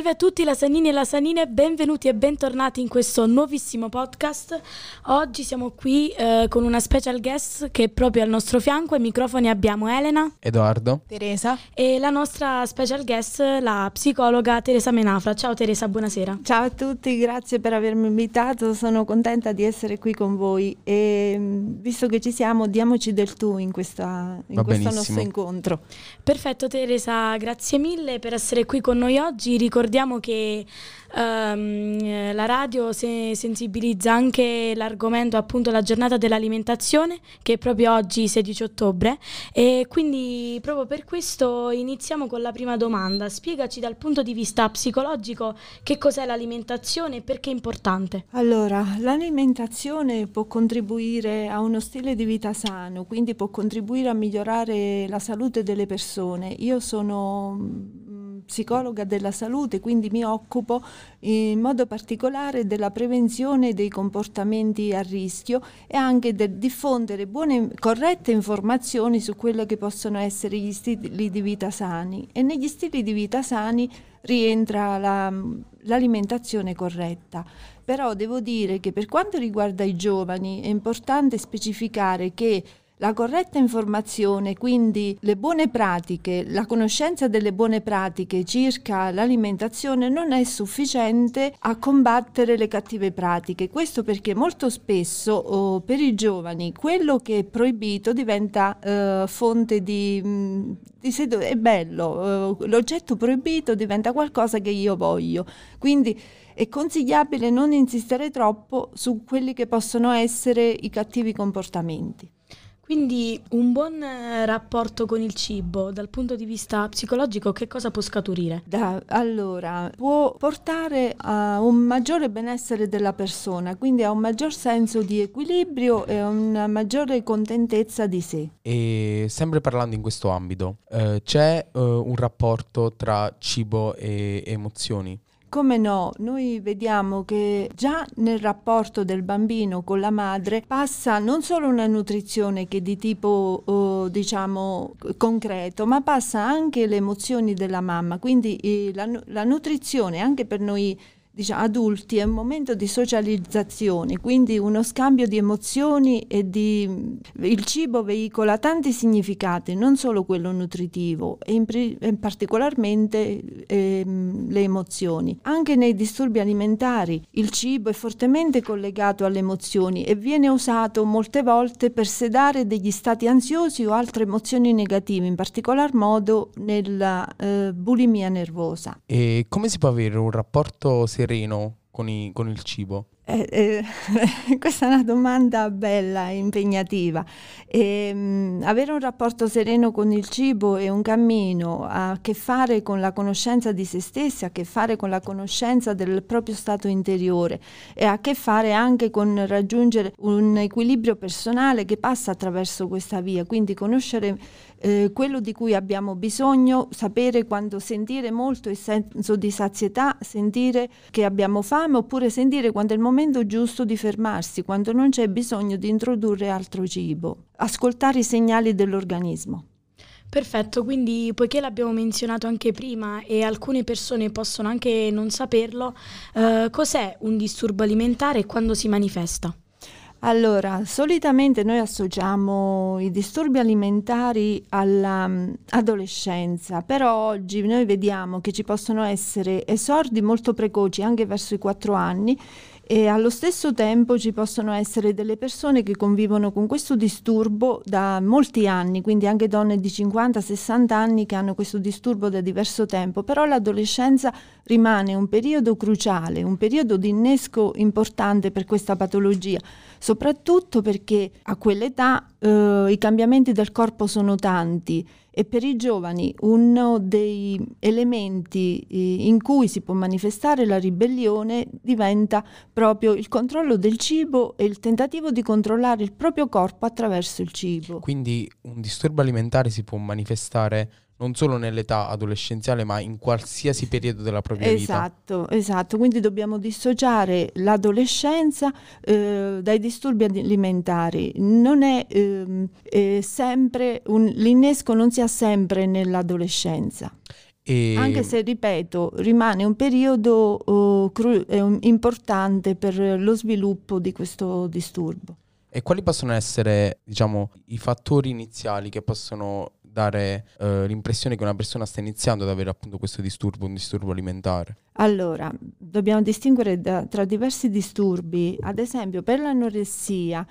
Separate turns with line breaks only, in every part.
Salve a tutti lasanini e lasanine, benvenuti e bentornati in questo nuovissimo podcast. Oggi siamo qui eh, con una special guest che è proprio al nostro fianco. Ai microfoni abbiamo Elena,
Edoardo,
Teresa
e la nostra special guest, la psicologa Teresa Menafra. Ciao Teresa, buonasera.
Ciao a tutti, grazie per avermi invitato, sono contenta di essere qui con voi e mm, visto che ci siamo diamoci del tu in, questa, in questo nostro incontro.
Perfetto Teresa, grazie mille per essere qui con noi oggi ricordiamo che um, la radio se sensibilizza anche l'argomento appunto la giornata dell'alimentazione che è proprio oggi 16 ottobre e quindi proprio per questo iniziamo con la prima domanda. Spiegaci dal punto di vista psicologico che cos'è l'alimentazione e perché è importante.
Allora, l'alimentazione può contribuire a uno stile di vita sano, quindi può contribuire a migliorare la salute delle persone. Io sono psicologa della salute, quindi mi occupo in modo particolare della prevenzione dei comportamenti a rischio e anche del diffondere buone, corrette informazioni su quello che possono essere gli stili di vita sani. E negli stili di vita sani rientra la, l'alimentazione corretta. Però devo dire che per quanto riguarda i giovani è importante specificare che la corretta informazione, quindi le buone pratiche, la conoscenza delle buone pratiche circa l'alimentazione non è sufficiente a combattere le cattive pratiche. Questo perché molto spesso oh, per i giovani quello che è proibito diventa eh, fonte di, mm, di sedu- è bello, eh, l'oggetto proibito diventa qualcosa che io voglio. Quindi è consigliabile non insistere troppo su quelli che possono essere i cattivi comportamenti.
Quindi un buon eh, rapporto con il cibo dal punto di vista psicologico che cosa può scaturire?
Da, allora, può portare a un maggiore benessere della persona, quindi a un maggior senso di equilibrio e a una maggiore contentezza di sé.
E sempre parlando in questo ambito, eh, c'è eh, un rapporto tra cibo e emozioni?
Come no, noi vediamo che già nel rapporto del bambino con la madre passa non solo una nutrizione che è di tipo oh, diciamo concreto, ma passa anche le emozioni della mamma, quindi eh, la, la nutrizione anche per noi diciamo, adulti è un momento di socializzazione, quindi uno scambio di emozioni e di... il cibo veicola tanti significati, non solo quello nutritivo e, in, e particolarmente eh, le emozioni. Anche nei disturbi alimentari il cibo è fortemente collegato alle emozioni e viene usato molte volte per sedare degli stati ansiosi o altre emozioni negative, in particolar modo nella eh, bulimia nervosa.
E come si può avere un rapporto sereno con, i, con il cibo?
Eh, eh, questa è una domanda bella impegnativa. E, ehm, mh, avere un rapporto sereno con il cibo è un cammino, ha a che fare con la conoscenza di se stessi, ha a che fare con la conoscenza del proprio stato interiore e ha a che fare anche con raggiungere un equilibrio personale che passa attraverso questa via, quindi conoscere eh, quello di cui abbiamo bisogno, sapere quando sentire molto il senso di sazietà, sentire che abbiamo fame oppure sentire quando è il momento giusto di fermarsi, quando non c'è bisogno di introdurre altro cibo, ascoltare i segnali dell'organismo.
Perfetto, quindi poiché l'abbiamo menzionato anche prima e alcune persone possono anche non saperlo, eh, cos'è un disturbo alimentare e quando si manifesta?
Allora, solitamente noi associamo i disturbi alimentari all'adolescenza, però oggi noi vediamo che ci possono essere esordi molto precoci, anche verso i 4 anni, e allo stesso tempo ci possono essere delle persone che convivono con questo disturbo da molti anni, quindi anche donne di 50-60 anni che hanno questo disturbo da diverso tempo, però l'adolescenza rimane un periodo cruciale, un periodo di innesco importante per questa patologia, soprattutto perché a quell'età eh, i cambiamenti del corpo sono tanti e per i giovani uno dei elementi eh, in cui si può manifestare la ribellione diventa proprio il controllo del cibo e il tentativo di controllare il proprio corpo attraverso il cibo.
Quindi un disturbo alimentare si può manifestare non solo nell'età adolescenziale, ma in qualsiasi periodo della propria
esatto,
vita.
Esatto, esatto. Quindi dobbiamo dissociare l'adolescenza eh, dai disturbi alimentari. Non è, eh, è sempre un, l'innesco non si ha sempre nell'adolescenza. E... Anche se, ripeto, rimane un periodo uh, cru- eh, importante per lo sviluppo di questo disturbo.
E quali possono essere, diciamo, i fattori iniziali che possono dare uh, l'impressione che una persona sta iniziando ad avere appunto questo disturbo, un disturbo alimentare?
Allora, dobbiamo distinguere da, tra diversi disturbi, ad esempio per l'anoressia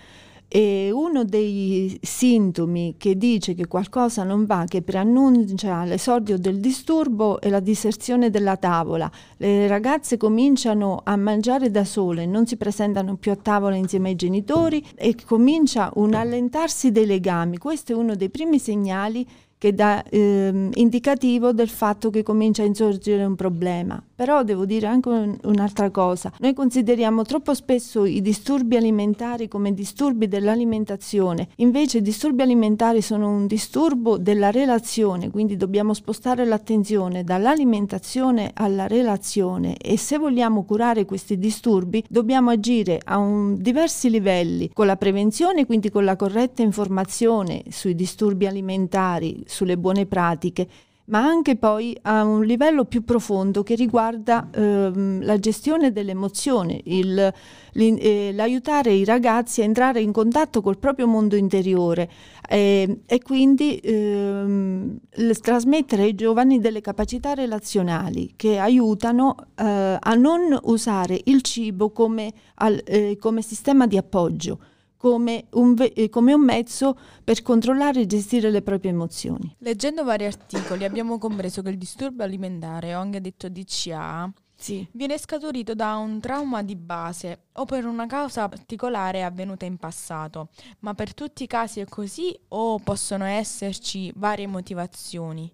e uno dei sintomi che dice che qualcosa non va, che preannuncia l'esordio del disturbo, è la diserzione della tavola. Le ragazze cominciano a mangiare da sole, non si presentano più a tavola insieme ai genitori e comincia un allentarsi dei legami. Questo è uno dei primi segnali che dà ehm, indicativo del fatto che comincia a insorgere un problema. Però devo dire anche un, un'altra cosa, noi consideriamo troppo spesso i disturbi alimentari come disturbi dell'alimentazione, invece i disturbi alimentari sono un disturbo della relazione, quindi dobbiamo spostare l'attenzione dall'alimentazione alla relazione. E se vogliamo curare questi disturbi dobbiamo agire a un, diversi livelli, con la prevenzione, quindi con la corretta informazione sui disturbi alimentari, sulle buone pratiche ma anche poi a un livello più profondo che riguarda ehm, la gestione dell'emozione, il, eh, l'aiutare i ragazzi a entrare in contatto col proprio mondo interiore eh, e quindi ehm, trasmettere ai giovani delle capacità relazionali che aiutano eh, a non usare il cibo come, al, eh, come sistema di appoggio come un, ve- come un, mezzo per controllare e gestire le proprie emozioni.
Leggendo vari articoli abbiamo compreso che il disturbo alimentare, o anche detto DCA, sì. viene scaturito da un trauma di base o per una causa particolare avvenuta in passato. Ma per tutti i casi è così o possono esserci varie motivazioni?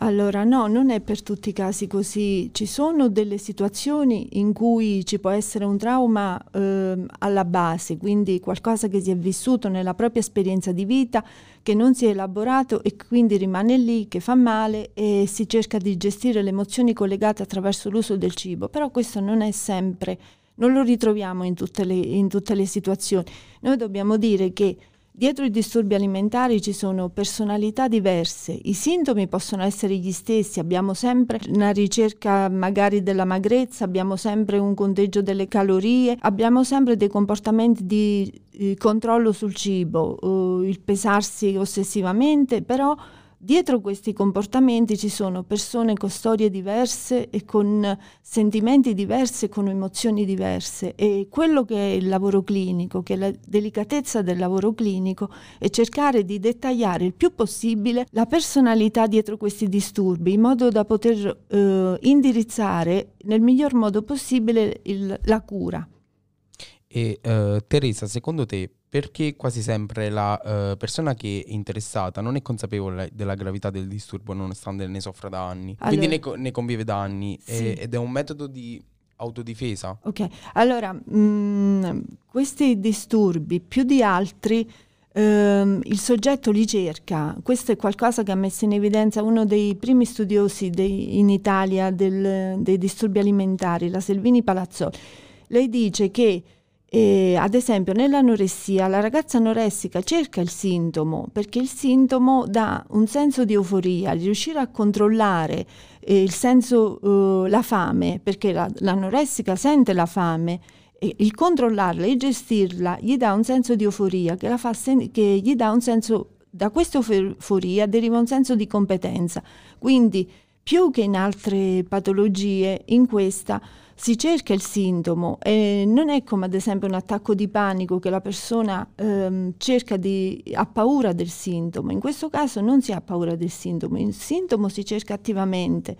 Allora no, non è per tutti i casi così. Ci sono delle situazioni in cui ci può essere un trauma eh, alla base, quindi qualcosa che si è vissuto nella propria esperienza di vita, che non si è elaborato e quindi rimane lì, che fa male e si cerca di gestire le emozioni collegate attraverso l'uso del cibo. Però questo non è sempre, non lo ritroviamo in tutte le, in tutte le situazioni. Noi dobbiamo dire che Dietro i disturbi alimentari ci sono personalità diverse, i sintomi possono essere gli stessi, abbiamo sempre una ricerca magari della magrezza, abbiamo sempre un conteggio delle calorie, abbiamo sempre dei comportamenti di eh, controllo sul cibo, eh, il pesarsi ossessivamente, però Dietro questi comportamenti ci sono persone con storie diverse e con sentimenti diversi e con emozioni diverse e quello che è il lavoro clinico, che è la delicatezza del lavoro clinico, è cercare di dettagliare il più possibile la personalità dietro questi disturbi in modo da poter eh, indirizzare nel miglior modo possibile il, la cura.
E uh, Teresa, secondo te perché quasi sempre la uh, persona che è interessata non è consapevole della gravità del disturbo nonostante ne soffra da anni, allora, quindi ne, co- ne, convive da anni sì. e, ed è un metodo di autodifesa.
Ok, allora mh, mm, questi disturbi più di altri ehm, il soggetto li cerca, questo è qualcosa che ha messo in evidenza uno dei primi studiosi dei, in Italia del, dei disturbi alimentari, la Selvini Palazzoli. Lei dice che e, ad esempio, nell'anoressia la ragazza anoressica cerca il sintomo perché il sintomo dà un senso di euforia, di riuscire a controllare eh, il senso, eh, la fame, perché la, l'anoressica sente la fame e il controllarla e gestirla gli dà un senso di euforia che, sen- che gli dà un senso, da questa euforia deriva un senso di competenza. Quindi, più che in altre patologie, in questa si cerca il sintomo e non è come ad esempio un attacco di panico che la persona ehm, cerca di, ha paura del sintomo. In questo caso non si ha paura del sintomo, il sintomo si cerca attivamente.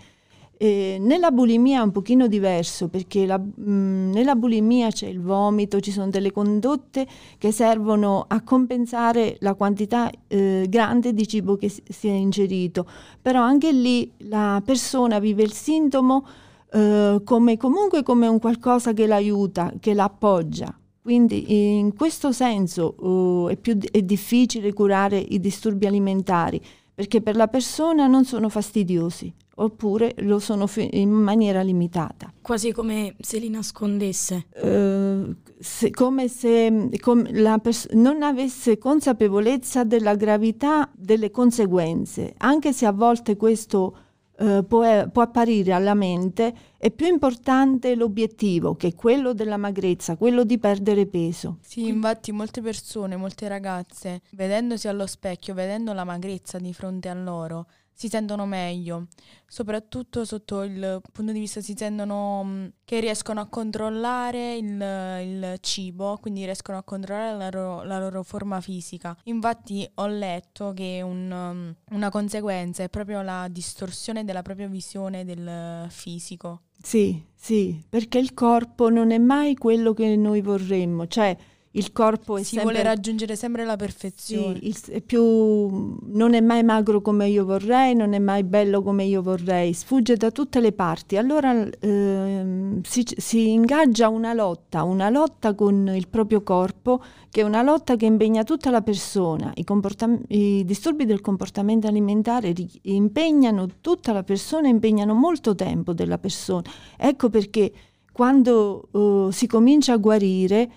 Eh, nella bulimia è un pochino diverso perché la, mh, nella bulimia c'è il vomito, ci sono delle condotte che servono a compensare la quantità eh, grande di cibo che si è ingerito, però anche lì la persona vive il sintomo eh, come, comunque come un qualcosa che l'aiuta, che l'appoggia. Quindi in questo senso uh, è, più, è difficile curare i disturbi alimentari perché per la persona non sono fastidiosi oppure lo sono in maniera limitata.
Quasi come se li nascondesse.
Uh, se, come se come la pers- non avesse consapevolezza della gravità delle conseguenze, anche se a volte questo eh, può, può, apparire alla mente, è più importante l'obiettivo, che quello della magrezza, quello di perdere peso.
Sì, infatti molte persone, molte ragazze, vedendosi allo specchio, vedendo la magrezza di fronte a loro, si sentono meglio, soprattutto sotto il punto di vista si sentono mm, che riescono a controllare il, il cibo, quindi riescono a controllare la loro, la loro, forma fisica. Infatti ho letto che un, mm, una conseguenza è proprio la distorsione della propria visione del fisico.
Sì, sì, perché il corpo non è mai quello che noi vorremmo, cioè il corpo è
si
sempre...
vuole raggiungere sempre la perfezione.
Sì, è più, non è mai magro come io vorrei, non è mai bello come io vorrei, sfugge da tutte le parti. Allora ehm, si, si, ingaggia una lotta, una lotta con il proprio corpo, che è una lotta che impegna tutta la persona. I, comportam- i disturbi del comportamento alimentare ri- impegnano tutta la persona, impegnano molto tempo della persona. Ecco perché quando uh, si comincia a guarire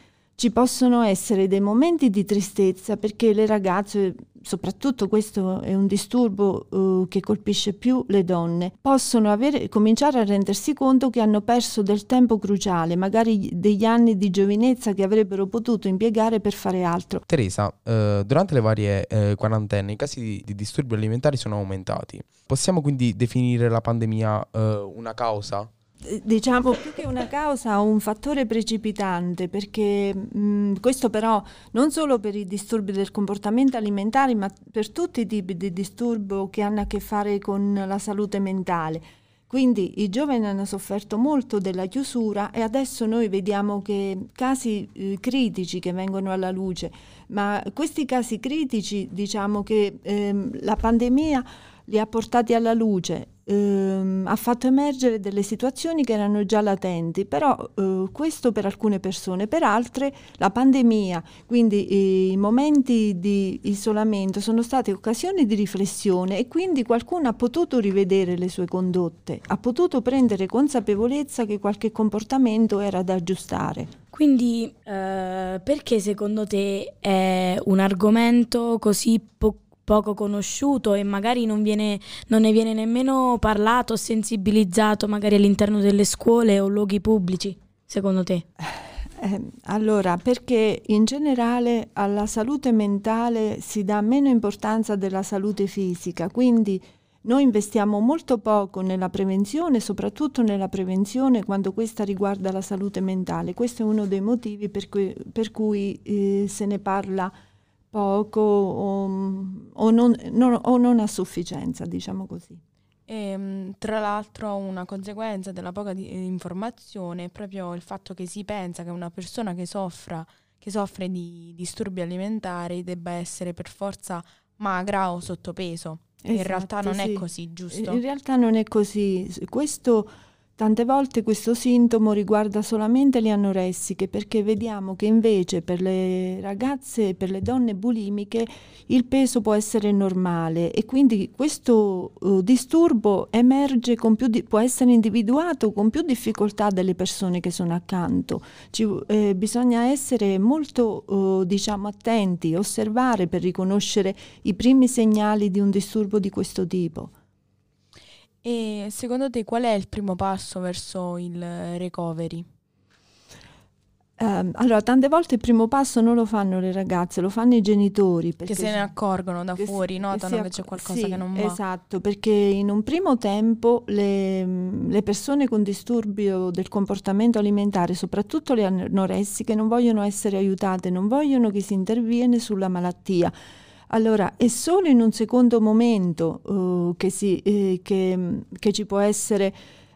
ci possono essere dei momenti di tristezza perché le ragazze, soprattutto questo è un disturbo uh, che colpisce più le donne, possono avere, cominciare a rendersi conto che hanno perso del tempo cruciale, magari degli anni di giovinezza che avrebbero potuto impiegare per fare altro.
Teresa, uh, durante le varie uh, quarantenne i casi di, di, disturbi alimentari sono aumentati. Possiamo quindi definire la pandemia una causa
eh, diciamo più che una causa un fattore precipitante perché mh, questo però non solo per i disturbi del comportamento alimentare ma per tutti i tipi di disturbo che hanno a che fare con la salute mentale. Quindi i giovani hanno sofferto molto della chiusura e adesso noi vediamo che casi eh, critici che vengono alla luce, ma questi casi critici diciamo che ehm, la pandemia li ha portati alla luce ehm, ha fatto emergere delle situazioni che erano già latenti, però eh, questo per alcune persone, per altre la pandemia, quindi i momenti di isolamento sono state occasioni di riflessione e quindi qualcuno ha potuto rivedere le sue condotte, ha potuto prendere consapevolezza che qualche comportamento era da aggiustare.
Quindi eh, perché secondo te è un argomento così po- poco conosciuto e magari non, viene, non ne viene nemmeno parlato sensibilizzato magari all'interno delle scuole o luoghi pubblici, secondo te?
Eh, allora, perché in generale alla salute mentale si dà meno importanza della salute fisica, quindi noi investiamo molto poco nella prevenzione, soprattutto nella prevenzione quando questa riguarda la salute mentale. Questo è uno dei motivi per cui, per cui eh, se ne parla poco o, o, non, non, o non, a sufficienza, diciamo così.
E, ehm, tra l'altro una conseguenza della poca di, informazione è proprio il fatto che si pensa che una persona che, soffra, che soffre di disturbi alimentari debba essere per forza magra o sottopeso. Esatto, in realtà non sì. è così, giusto?
In realtà non è così. Questo Tante volte questo sintomo riguarda solamente le anoressiche perché vediamo che invece per le ragazze e per le donne bulimiche il peso può essere normale e quindi questo uh, disturbo emerge di, può essere individuato con più difficoltà dalle persone che sono accanto. Ci, eh, bisogna essere molto uh, diciamo, attenti, osservare per riconoscere i primi segnali di un disturbo di questo tipo.
E secondo te qual è il primo passo verso il recovery?
Um, allora, tante volte il primo passo non lo fanno le ragazze, lo fanno i genitori.
Che se ne accorgono da fuori, si, notano che, che, c'è qualcosa
sì,
che non va.
Esatto, perché in un primo tempo le, le, persone con disturbio del comportamento alimentare, soprattutto le anoressiche, non vogliono essere aiutate, non vogliono che si interviene sulla malattia allora, è solo in un secondo momento uh, che, si, eh, che, che, ci può essere,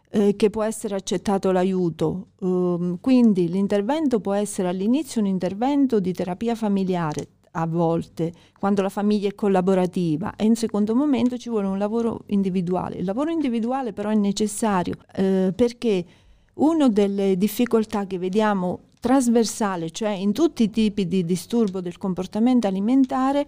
eh, che può essere accettato l'aiuto. Uh, quindi l'intervento può essere all'inizio un intervento di terapia familiare, a volte, quando la famiglia è collaborativa, e in secondo momento ci vuole un lavoro individuale. Il lavoro individuale però è necessario eh, perché una delle difficoltà che vediamo trasversale, cioè in tutti i tipi di disturbo del comportamento alimentare,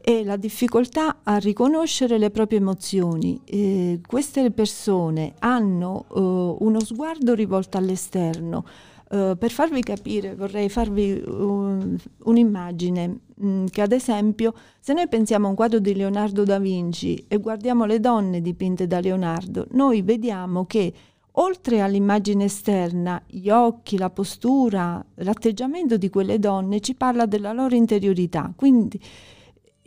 e la difficoltà a riconoscere le proprie emozioni. Eh, queste persone hanno eh, uno sguardo rivolto all'esterno, Uh, per farvi capire vorrei farvi uh, un'immagine mh, mm, che ad esempio se noi pensiamo a un quadro di Leonardo da Vinci e guardiamo le donne dipinte da Leonardo, noi vediamo che oltre all'immagine esterna, gli occhi, la postura, l'atteggiamento di quelle donne ci parla della loro interiorità. Quindi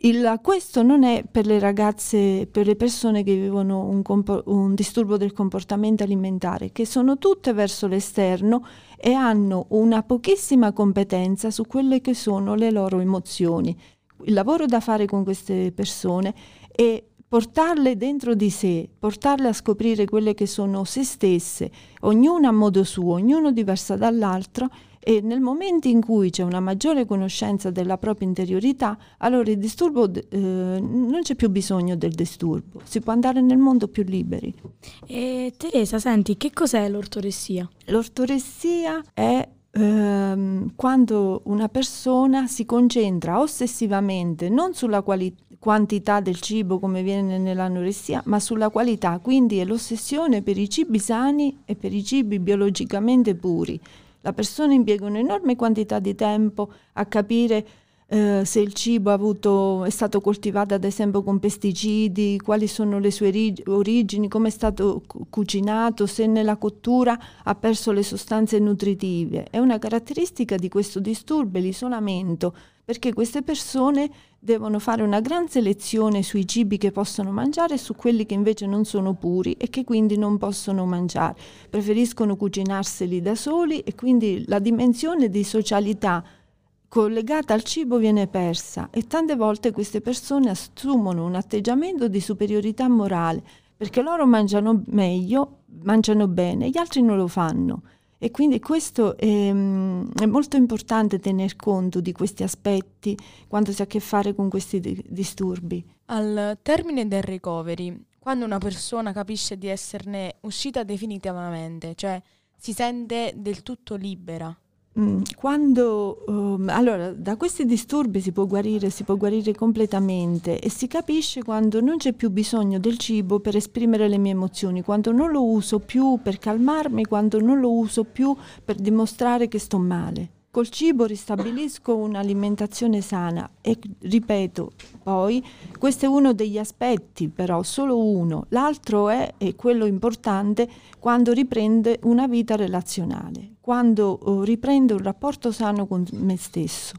il, questo non è per le ragazze, per le persone che vivono un, un, disturbo del comportamento alimentare, che sono tutte verso l'esterno e hanno una pochissima competenza su quelle che sono le loro emozioni. Il lavoro da fare con queste persone è portarle dentro di sé, portarle a scoprire quelle che sono se stesse, ognuna a modo suo, ognuno diversa dall'altro e nel momento in cui c'è una maggiore conoscenza della propria interiorità, allora il disturbo eh, non c'è più bisogno del disturbo, si può andare nel mondo più liberi.
E Teresa, senti, che cos'è l'ortoressia?
L'ortoressia è ehm, quando una persona si concentra ossessivamente non sulla quali- quantità del cibo come viene nell'anoressia, ma sulla qualità, quindi è l'ossessione per i cibi sani e per i cibi biologicamente puri la persona impiega un'enorme quantità di tempo a capire eh, se il cibo avuto, è stato coltivato ad esempio con pesticidi, quali sono le sue rig- origini, come è stato cu- cucinato, se nella cottura ha perso le sostanze nutritive. È una caratteristica di questo disturbo, l'isolamento, perché queste persone devono fare una gran selezione sui cibi che possono mangiare e su quelli che invece non sono puri e che quindi non possono mangiare. Preferiscono cucinarseli da soli e quindi la dimensione di socialità collegata al cibo viene persa e tante volte queste persone assumono un atteggiamento di superiorità morale perché loro mangiano meglio, mangiano bene, gli altri non lo fanno. E quindi questo è, mm, è, molto importante tener conto di questi aspetti quando si ha a che fare con questi di- disturbi.
Al termine del recovery, quando una persona capisce di esserne uscita definitivamente, cioè si sente del tutto libera,
quando, um, allora, da questi disturbi si può guarire, si può guarire completamente e si capisce quando non c'è più bisogno del cibo per esprimere le mie emozioni, quando non lo uso più per calmarmi, quando non lo uso più per dimostrare che sto male. Col cibo ristabilisco un'alimentazione sana e ripeto, poi questo è uno degli aspetti, però solo uno. L'altro è, è quello importante, quando riprende una vita relazionale, quando uh, riprendo un rapporto sano con me stesso,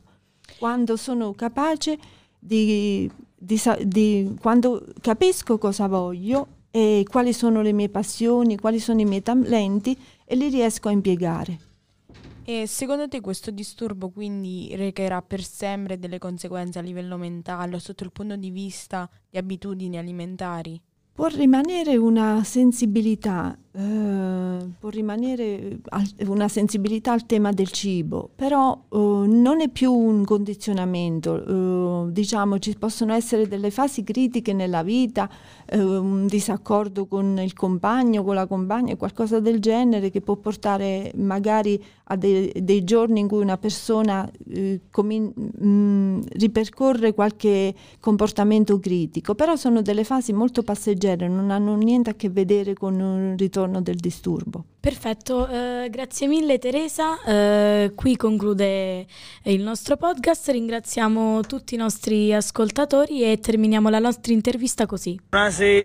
quando sono capace di, di, di quando capisco cosa voglio e quali sono le mie passioni, quali sono i miei talenti e li riesco a impiegare.
E secondo te questo disturbo quindi recherà per sempre delle conseguenze a livello mentale o sotto il punto di vista di abitudini alimentari?
Può rimanere una sensibilità, eh, può rimanere al, una sensibilità al tema del cibo, però eh, non è più un condizionamento. Eh, diciamo, ci possono essere delle fasi critiche nella vita, eh, un disaccordo con il compagno, con la compagna, qualcosa del genere che può portare magari a de- dei giorni in cui una persona eh, comin- mh, mm, ripercorre qualche comportamento critico, però sono delle fasi molto passeggere, non hanno niente a che vedere con un ritorno del disturbo.
Perfetto, eh, grazie mille Teresa, eh, qui conclude il nostro podcast, ringraziamo tutti i nostri ascoltatori e terminiamo la nostra intervista così. Buonasera.